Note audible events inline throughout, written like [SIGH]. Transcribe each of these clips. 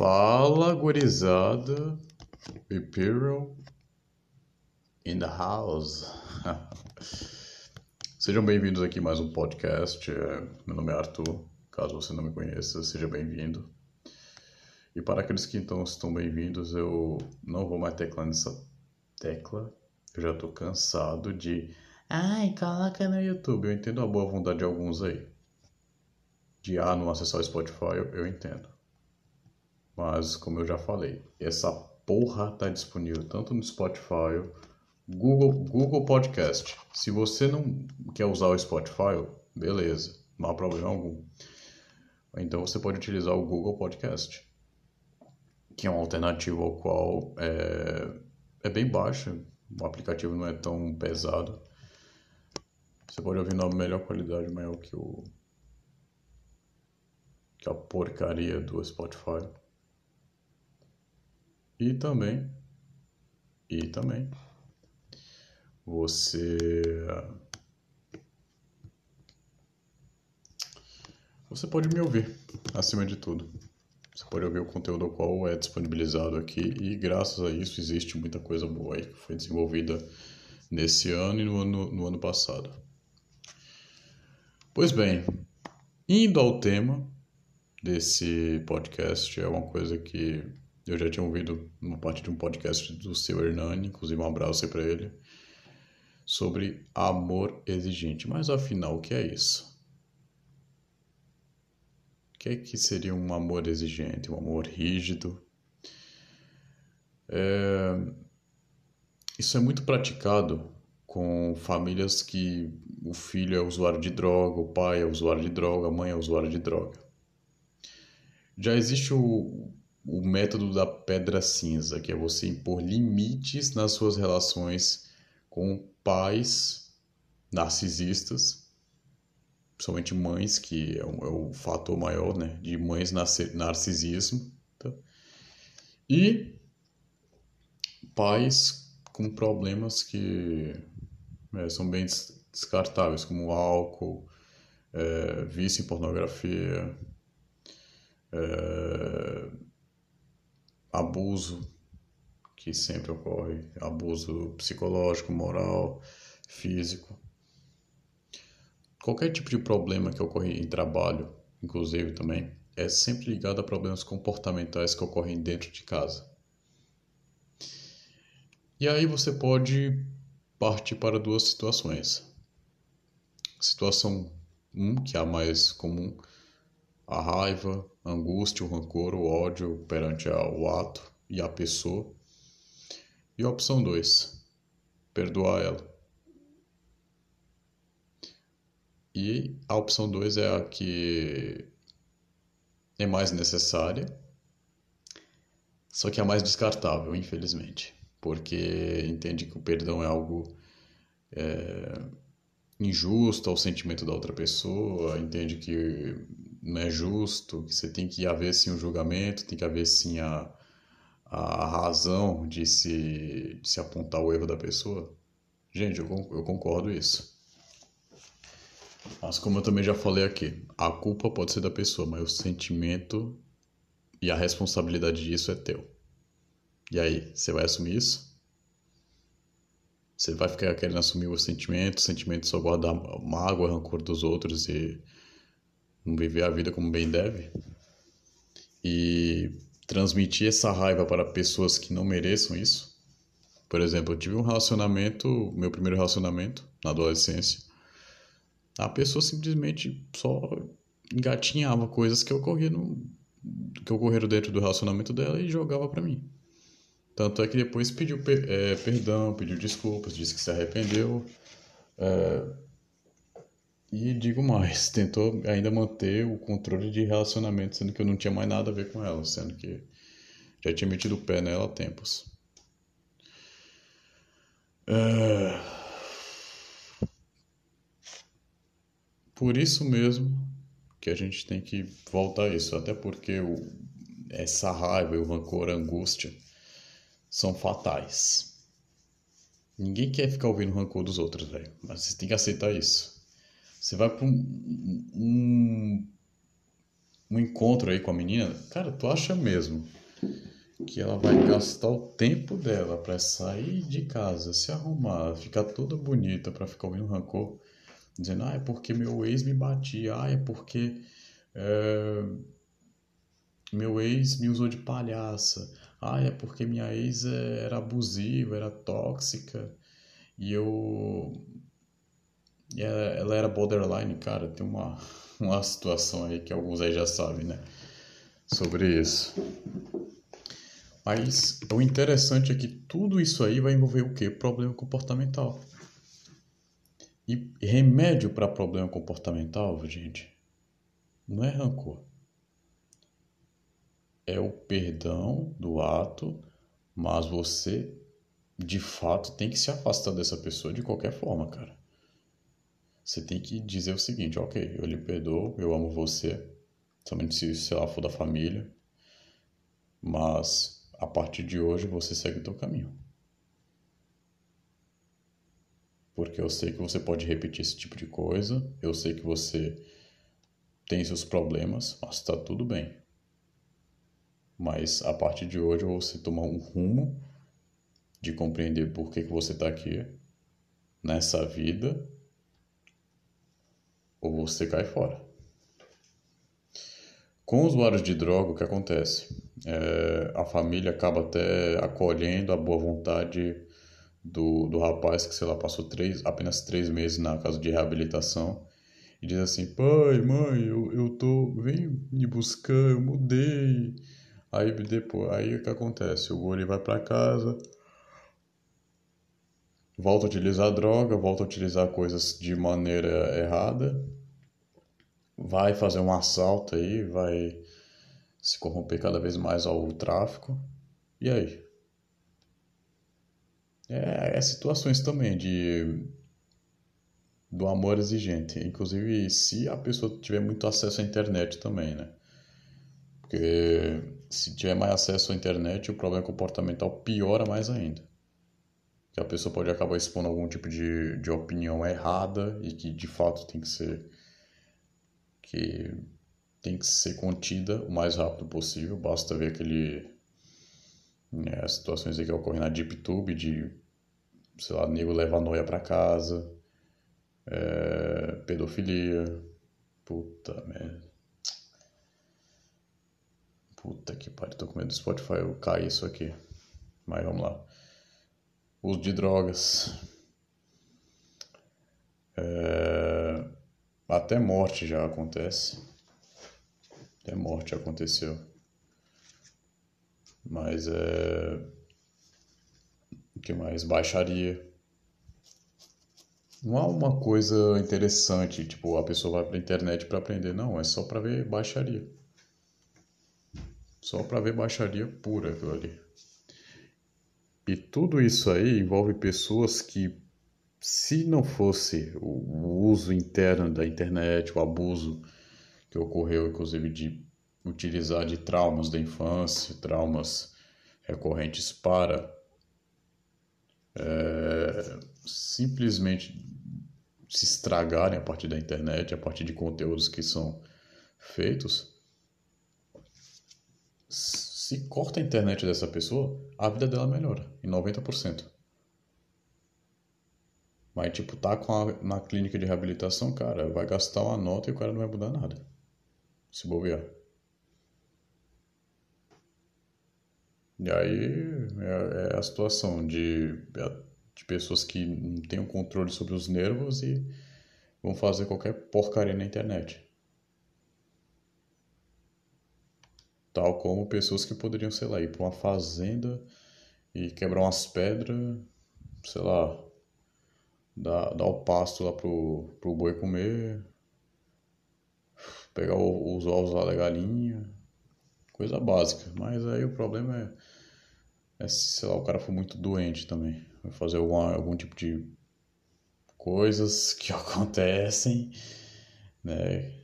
Fala, gurizada. Imperial in the house. [LAUGHS] Sejam bem-vindos aqui mais um podcast. Meu nome é Arthur. Caso você não me conheça, seja bem-vindo. E para aqueles que então estão bem-vindos, eu não vou mais teclar nessa tecla. Eu já estou cansado de. Ai, coloca no YouTube. Eu entendo a boa vontade de alguns aí. De ah, não acessar o Spotify, eu entendo. Mas, como eu já falei, essa porra tá disponível tanto no Spotify, Google, Google Podcast. Se você não quer usar o Spotify, beleza, não há problema algum. Então você pode utilizar o Google Podcast, que é uma alternativa ao qual é, é bem baixa, o aplicativo não é tão pesado. Você pode ouvir na melhor qualidade, maior que o que a porcaria do Spotify. E também, e também, você você pode me ouvir, acima de tudo. Você pode ouvir o conteúdo ao qual é disponibilizado aqui e graças a isso existe muita coisa boa aí que foi desenvolvida nesse ano e no ano, no ano passado. Pois bem, indo ao tema desse podcast, é uma coisa que eu já tinha ouvido uma parte de um podcast do seu Hernani, inclusive um abraço aí para ele, sobre amor exigente. Mas afinal, o que é isso? O que é que seria um amor exigente, um amor rígido? É... Isso é muito praticado com famílias que o filho é usuário de droga, o pai é usuário de droga, a mãe é usuário de droga. Já existe o, o método da pedra cinza, que é você impor limites nas suas relações com pais narcisistas, principalmente mães, que é o, é o fator maior, né, de mães narcisismo, tá? e pais com problemas que é, são bem descartáveis, como álcool, é, vício em pornografia, é, abuso que sempre ocorre, abuso psicológico, moral, físico. Qualquer tipo de problema que ocorre em trabalho, inclusive também, é sempre ligado a problemas comportamentais que ocorrem dentro de casa. E aí você pode partir para duas situações. Situação 1, um, que é a mais comum, a raiva, angústia, o rancor, o ódio perante o ato e a pessoa. E a opção 2, perdoar ela. E a opção 2 é a que é mais necessária, só que é a mais descartável, infelizmente, porque entende que o perdão é algo é, injusto ao sentimento da outra pessoa, entende que não é justo, que você tem que haver sim um julgamento, tem que haver sim a, a razão de se, de se apontar o erro da pessoa. Gente, eu, eu concordo isso. Mas como eu também já falei aqui, a culpa pode ser da pessoa, mas o sentimento e a responsabilidade disso é teu. E aí, você vai assumir isso? Você vai ficar querendo assumir o sentimento, o sentimento só guardar mágoa, rancor dos outros e viver a vida como bem deve e transmitir essa raiva para pessoas que não mereçam isso. Por exemplo, eu tive um relacionamento, meu primeiro relacionamento na adolescência. A pessoa simplesmente só engatinhava coisas que ocorriam que ocorreram dentro do relacionamento dela e jogava para mim. Tanto é que depois pediu é, perdão, pediu desculpas, disse que se arrependeu. É, e digo mais, [LAUGHS] tentou ainda manter o controle de relacionamento, sendo que eu não tinha mais nada a ver com ela, sendo que já tinha metido o pé nela há tempos. É... Por isso mesmo que a gente tem que voltar a isso, até porque o... essa raiva, o rancor, a angústia são fatais. Ninguém quer ficar ouvindo o rancor dos outros, velho, mas você tem que aceitar isso. Você vai para um, um, um encontro aí com a menina, cara, tu acha mesmo que ela vai gastar o tempo dela para sair de casa, se arrumar, ficar toda bonita para ficar ouvindo rancor, dizendo, ah, é porque meu ex me batia, ah, é porque é, meu ex me usou de palhaça, ah, é porque minha ex é, era abusiva, era tóxica, e eu. Ela era borderline, cara, tem uma, [LAUGHS] uma situação aí que alguns aí já sabem, né? Sobre isso. Mas o interessante é que tudo isso aí vai envolver o quê? Problema comportamental. E remédio para problema comportamental, gente, não é rancor. É o perdão do ato, mas você de fato tem que se afastar dessa pessoa de qualquer forma, cara. Você tem que dizer o seguinte, ok, eu lhe perdoo, eu amo você, somente se, sei lá, for da família, mas a partir de hoje você segue o teu caminho. Porque eu sei que você pode repetir esse tipo de coisa, eu sei que você tem seus problemas, mas está tudo bem. Mas a partir de hoje você tomar um rumo de compreender por que, que você está aqui nessa vida ou você cai fora. Com usuários de droga, o que acontece? É, a família acaba até acolhendo a boa vontade do, do rapaz que, sei lá, passou três, apenas três meses na casa de reabilitação e diz assim: pai, mãe, eu, eu tô, vem me buscar, eu mudei. Aí depois, aí o que acontece? O guri vai para casa, volta a utilizar droga, volta a utilizar coisas de maneira errada vai fazer um assalto aí, vai se corromper cada vez mais ao tráfico. E aí? É, é situações também de do amor exigente, inclusive se a pessoa tiver muito acesso à internet também, né? Porque se tiver mais acesso à internet, o problema comportamental piora mais ainda. Que a pessoa pode acabar expondo algum tipo de, de opinião errada e que de fato tem que ser que tem que ser contida o mais rápido possível. Basta ver aquele né, as situações que ocorrem na DeepTube de, sei lá, nego leva a noia para casa, é, pedofilia, puta merda. Puta que pariu, tô com medo do Spotify eu cair isso aqui. Mas vamos lá. Uso de drogas. É... Até morte já acontece. Até morte aconteceu. Mas é. O que mais? Baixaria. Não há uma coisa interessante, tipo, a pessoa vai pra internet para aprender. Não, é só para ver baixaria. Só para ver baixaria pura aquilo ali. E tudo isso aí envolve pessoas que se não fosse o uso interno da internet, o abuso que ocorreu, inclusive, de utilizar de traumas da infância, traumas recorrentes para é, simplesmente se estragarem a partir da internet, a partir de conteúdos que são feitos, se corta a internet dessa pessoa, a vida dela melhora em 90%. Mas, tipo, tá com a, na clínica de reabilitação, cara, vai gastar uma nota e o cara não vai mudar nada. Se bobear. E aí é, é a situação de, de pessoas que não têm o controle sobre os nervos e vão fazer qualquer porcaria na internet. Tal como pessoas que poderiam, sei lá, ir para uma fazenda e quebrar umas pedras, sei lá, dar, dar o pasto lá pro, pro boi comer, pegar os ovos lá da galinha, coisa básica. Mas aí o problema é, é se, sei lá, o cara for muito doente também. Vai fazer algum, algum tipo de coisas que [LAUGHS] acontecem, né?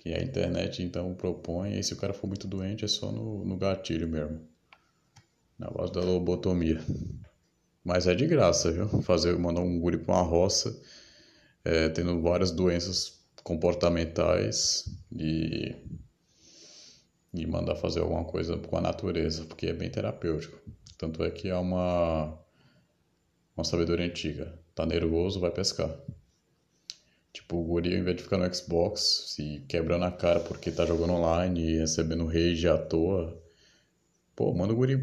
Que a internet então propõe, e se o cara for muito doente é só no, no gatilho mesmo. Na base da lobotomia. Mas é de graça, viu? Fazer, mandar um guri pra uma roça, é, tendo várias doenças comportamentais e, e mandar fazer alguma coisa com a natureza, porque é bem terapêutico. Tanto é que há uma, uma sabedoria antiga. Tá nervoso, vai pescar. Tipo, o guri, ao invés de ficar no Xbox, se quebrando a cara porque tá jogando online e recebendo rage à toa, pô, manda o guri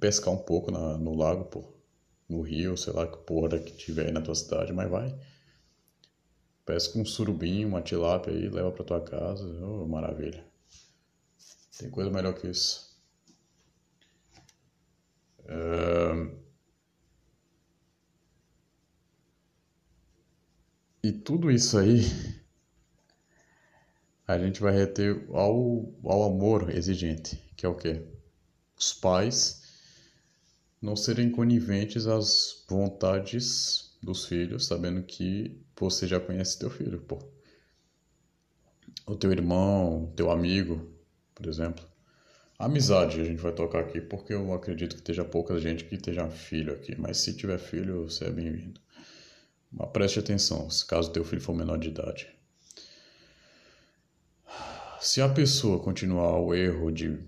pescar um pouco na, no lago, pô. No rio, sei lá que porra que tiver aí na tua cidade, mas vai. Pesca um surubim, uma tilápia aí, leva pra tua casa. Oh, maravilha. Tem coisa melhor que isso. Uh... E tudo isso aí a gente vai reter ao, ao amor exigente, que é o quê? Os pais não serem coniventes às vontades dos filhos, sabendo que você já conhece teu filho, pô. O teu irmão, teu amigo, por exemplo. Amizade a gente vai tocar aqui, porque eu acredito que esteja pouca gente que esteja filho aqui, mas se tiver filho, você é bem-vindo. Mas preste atenção, caso teu filho for menor de idade. Se a pessoa continuar o erro de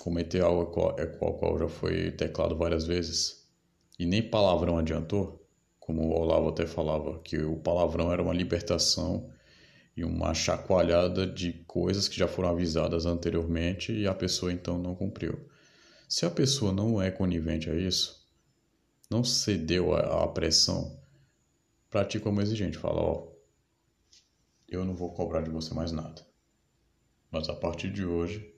cometer algo qual, qual, qual já foi teclado várias vezes e nem palavrão adiantou, como o Olavo até falava, que o palavrão era uma libertação e uma chacoalhada de coisas que já foram avisadas anteriormente e a pessoa então não cumpriu. Se a pessoa não é conivente a isso, não cedeu à pressão, para ti como exigente. Fala, ó, eu não vou cobrar de você mais nada. Mas a partir de hoje,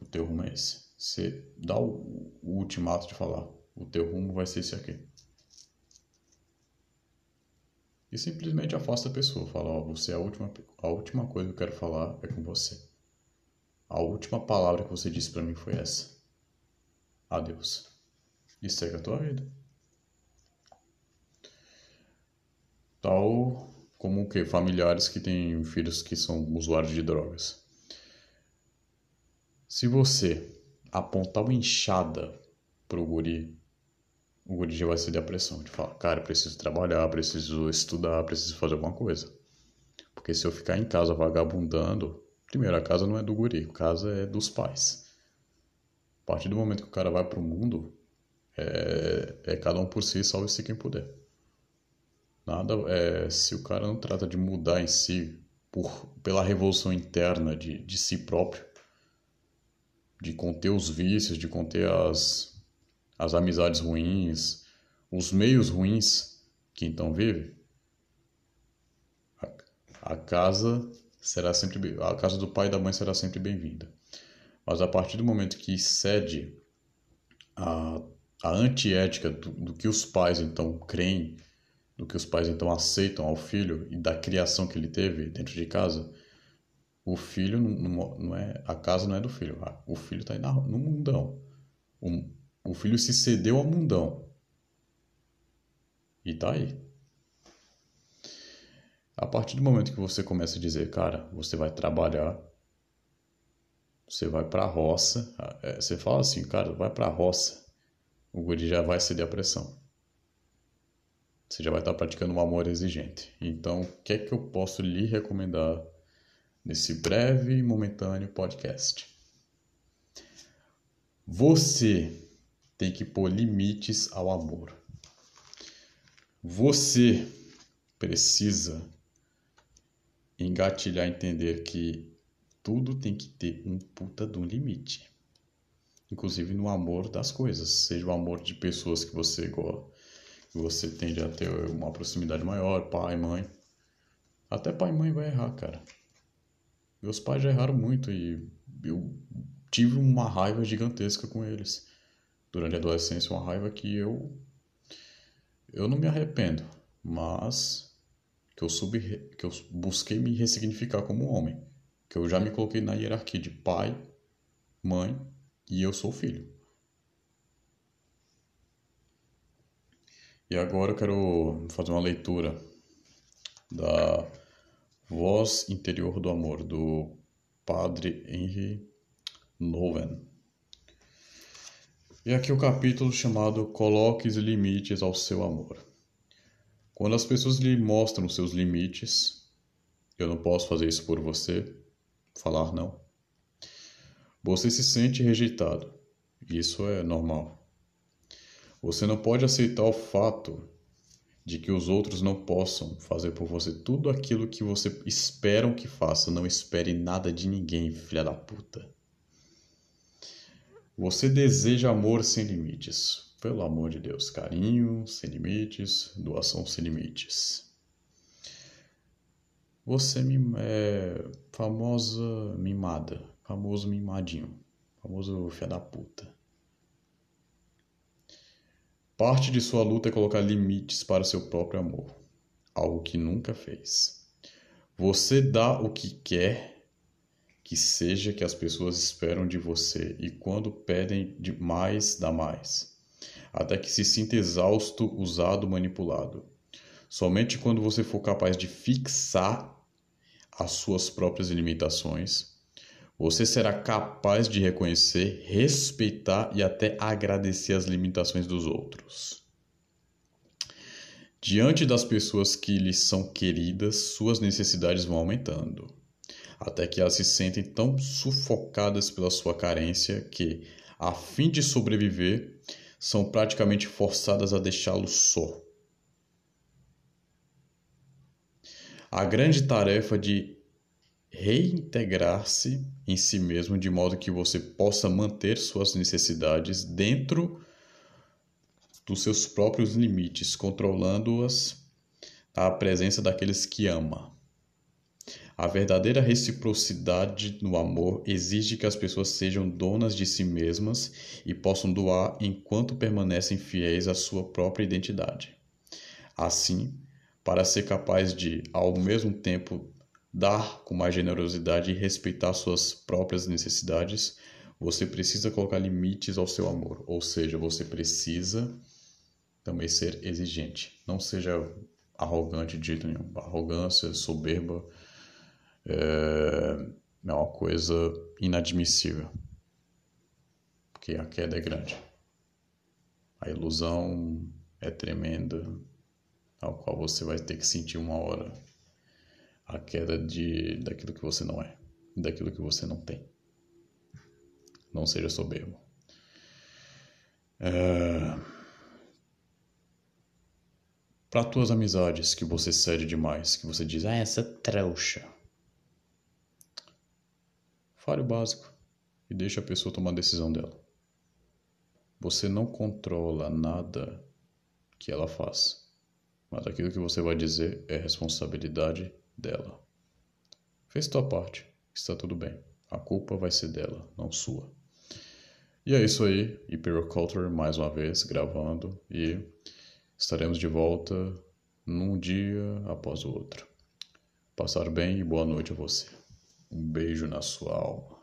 o teu rumo é esse. Você dá o, o ultimato de falar, o teu rumo vai ser esse aqui. E simplesmente afasta a pessoa. Fala, ó, você é a última, a última coisa que eu quero falar é com você. A última palavra que você disse para mim foi essa. Adeus. E segue a tua vida. Tal como o que familiares que têm filhos que são usuários de drogas. Se você apontar uma enxada pro guri, o guri já vai ceder a pressão de falar, cara, preciso trabalhar, preciso estudar, preciso fazer alguma coisa. Porque se eu ficar em casa vagabundando, primeiro, a casa não é do guri, a casa é dos pais. A partir do momento que o cara vai pro mundo, é, é cada um por si, salve-se quem puder. Nada, é, se o cara não trata de mudar em si por, pela revolução interna de, de si próprio, de conter os vícios, de conter as, as amizades ruins, os meios ruins que então vive, a, a casa será sempre a casa do pai e da mãe será sempre bem-vinda. Mas a partir do momento que cede a, a antiética do, do que os pais então creem do que os pais então aceitam ao filho e da criação que ele teve dentro de casa, o filho não, não é a casa não é do filho, o filho está aí no mundão. O, o filho se cedeu ao mundão e tá aí. A partir do momento que você começa a dizer, cara, você vai trabalhar, você vai para a roça, é, você fala assim, cara, vai para a roça, o guri já vai ceder a pressão você já vai estar praticando um amor exigente. Então, o que é que eu posso lhe recomendar nesse breve e momentâneo podcast? Você tem que pôr limites ao amor. Você precisa engatilhar entender que tudo tem que ter um puta de um limite. Inclusive no amor das coisas, seja o amor de pessoas que você gosta você tende a ter uma proximidade maior, pai, mãe. Até pai e mãe vai errar, cara. Meus pais já erraram muito e eu tive uma raiva gigantesca com eles. Durante a adolescência, uma raiva que eu eu não me arrependo, mas que eu sub, que eu busquei me ressignificar como homem, que eu já me coloquei na hierarquia de pai, mãe e eu sou filho. E agora eu quero fazer uma leitura da Voz Interior do Amor, do Padre Henry Noven. E aqui o capítulo chamado Coloque limites ao seu amor. Quando as pessoas lhe mostram seus limites, Eu não posso fazer isso por você. Falar não. Você se sente rejeitado. Isso é normal. Você não pode aceitar o fato de que os outros não possam fazer por você tudo aquilo que você esperam que faça. Não espere nada de ninguém, filha da puta. Você deseja amor sem limites. Pelo amor de Deus, carinho sem limites, doação sem limites. Você é famosa mimada, famoso mimadinho, famoso filha da puta. Parte de sua luta é colocar limites para seu próprio amor, algo que nunca fez. Você dá o que quer que seja que as pessoas esperam de você e quando pedem mais, dá mais, até que se sinta exausto, usado, manipulado. Somente quando você for capaz de fixar as suas próprias limitações, você será capaz de reconhecer, respeitar e até agradecer as limitações dos outros. Diante das pessoas que lhes são queridas, suas necessidades vão aumentando até que elas se sentem tão sufocadas pela sua carência que, a fim de sobreviver, são praticamente forçadas a deixá-lo só. A grande tarefa de reintegrar-se em si mesmo de modo que você possa manter suas necessidades dentro dos seus próprios limites, controlando-as à presença daqueles que ama. A verdadeira reciprocidade no amor exige que as pessoas sejam donas de si mesmas e possam doar enquanto permanecem fiéis à sua própria identidade. Assim, para ser capaz de, ao mesmo tempo, dar com mais generosidade e respeitar suas próprias necessidades, você precisa colocar limites ao seu amor, ou seja, você precisa também ser exigente. Não seja arrogante de jeito nenhum. Arrogância, soberba é, é uma coisa inadmissível, porque a queda é grande. A ilusão é tremenda, ao qual você vai ter que sentir uma hora a queda de daquilo que você não é, daquilo que você não tem. Não seja soberbo. É... Para tuas amizades que você cede demais, que você diz, ah, essa trouxa Fale o básico e deixe a pessoa tomar a decisão dela. Você não controla nada que ela faz, mas aquilo que você vai dizer é responsabilidade dela. Fez tua parte, está tudo bem. A culpa vai ser dela, não sua. E é isso aí, Hyperculture mais uma vez gravando e estaremos de volta num dia após o outro. Passar bem e boa noite a você. Um beijo na sua alma.